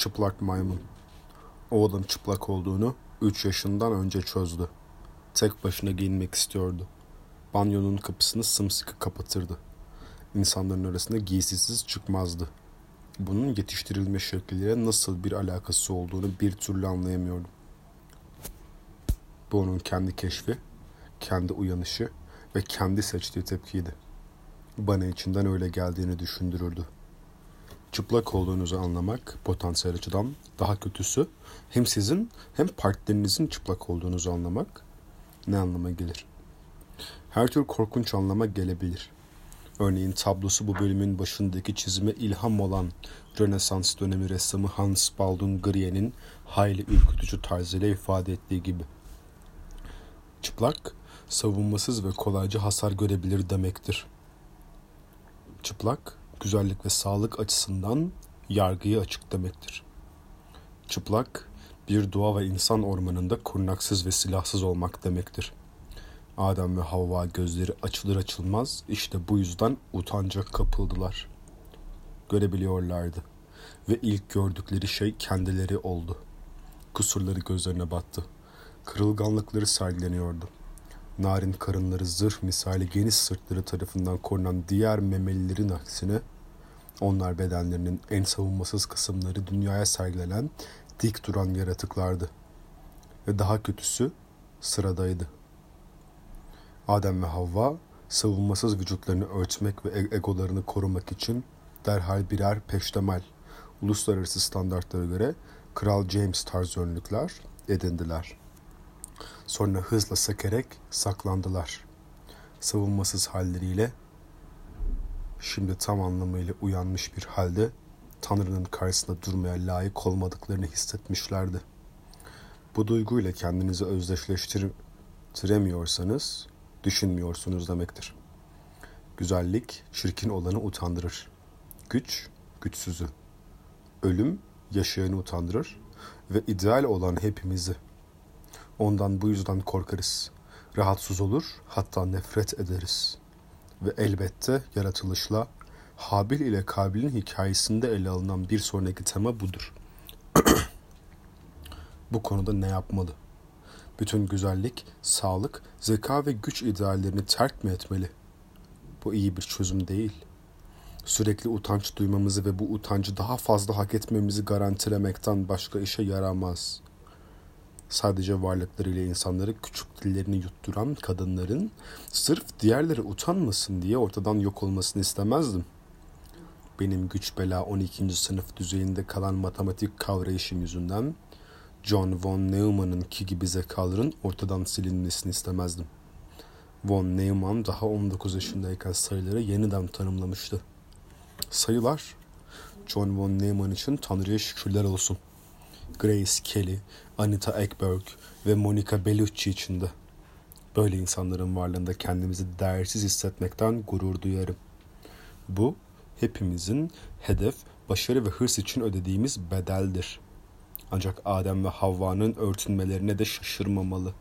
Çıplak maymun. Oğlum çıplak olduğunu 3 yaşından önce çözdü. Tek başına giyinmek istiyordu. Banyonun kapısını sımsıkı kapatırdı. İnsanların arasında giysisiz çıkmazdı. Bunun yetiştirilme şekliyle nasıl bir alakası olduğunu bir türlü anlayamıyordum. Bu onun kendi keşfi, kendi uyanışı ve kendi seçtiği tepkiydi. Bana içinden öyle geldiğini düşündürürdü. Çıplak olduğunuzu anlamak potansiyel açıdan daha kötüsü hem sizin hem partnerinizin çıplak olduğunuzu anlamak ne anlama gelir? Her tür korkunç anlama gelebilir. Örneğin tablosu bu bölümün başındaki çizime ilham olan Rönesans dönemi ressamı Hans Baldung Grier'in hayli ürkütücü tarzıyla ifade ettiği gibi. Çıplak, savunmasız ve kolayca hasar görebilir demektir. Çıplak, güzellik ve sağlık açısından yargıya açık demektir. Çıplak, bir doğa ve insan ormanında kurnaksız ve silahsız olmak demektir. Adem ve Havva gözleri açılır açılmaz işte bu yüzden utanca kapıldılar. Görebiliyorlardı ve ilk gördükleri şey kendileri oldu. Kusurları gözlerine battı. Kırılganlıkları sergileniyordu. Narin karınları zırh misali geniş sırtları tarafından korunan diğer memelilerin aksine onlar bedenlerinin en savunmasız kısımları dünyaya sergilenen dik duran yaratıklardı. Ve daha kötüsü sıradaydı. Adem ve Havva savunmasız vücutlarını örtmek ve e- egolarını korumak için derhal birer peştemal, uluslararası standartlara göre Kral James tarzı önlükler edindiler. Sonra hızla sekerek saklandılar. Savunmasız halleriyle şimdi tam anlamıyla uyanmış bir halde Tanrı'nın karşısında durmaya layık olmadıklarını hissetmişlerdi. Bu duyguyla kendinizi özdeşleştiremiyorsanız düşünmüyorsunuz demektir. Güzellik çirkin olanı utandırır. Güç güçsüzü. Ölüm yaşayanı utandırır ve ideal olan hepimizi. Ondan bu yüzden korkarız. Rahatsız olur, hatta nefret ederiz. Ve elbette yaratılışla Habil ile Kabil'in hikayesinde ele alınan bir sonraki tema budur. bu konuda ne yapmalı? Bütün güzellik, sağlık, zeka ve güç ideallerini terk mi etmeli? Bu iyi bir çözüm değil. Sürekli utanç duymamızı ve bu utancı daha fazla hak etmemizi garantilemekten başka işe yaramaz. Sadece varlıklarıyla insanları küçük dillerini yutturan kadınların sırf diğerleri utanmasın diye ortadan yok olmasını istemezdim. Benim güç bela 12. sınıf düzeyinde kalan matematik kavrayışım yüzünden John von Neumann'ınki gibi zekaların ortadan silinmesini istemezdim. Von Neumann daha 19 yaşındayken sayıları yeniden tanımlamıştı. Sayılar, John von Neumann için Tanrı'ya şükürler olsun. Grace Kelly, Anita Ekberg ve Monica Bellucci için de. Böyle insanların varlığında kendimizi değersiz hissetmekten gurur duyarım. Bu, hepimizin hedef, başarı ve hırs için ödediğimiz bedeldir.'' Ancak Adem ve Havva'nın örtünmelerine de şaşırmamalı.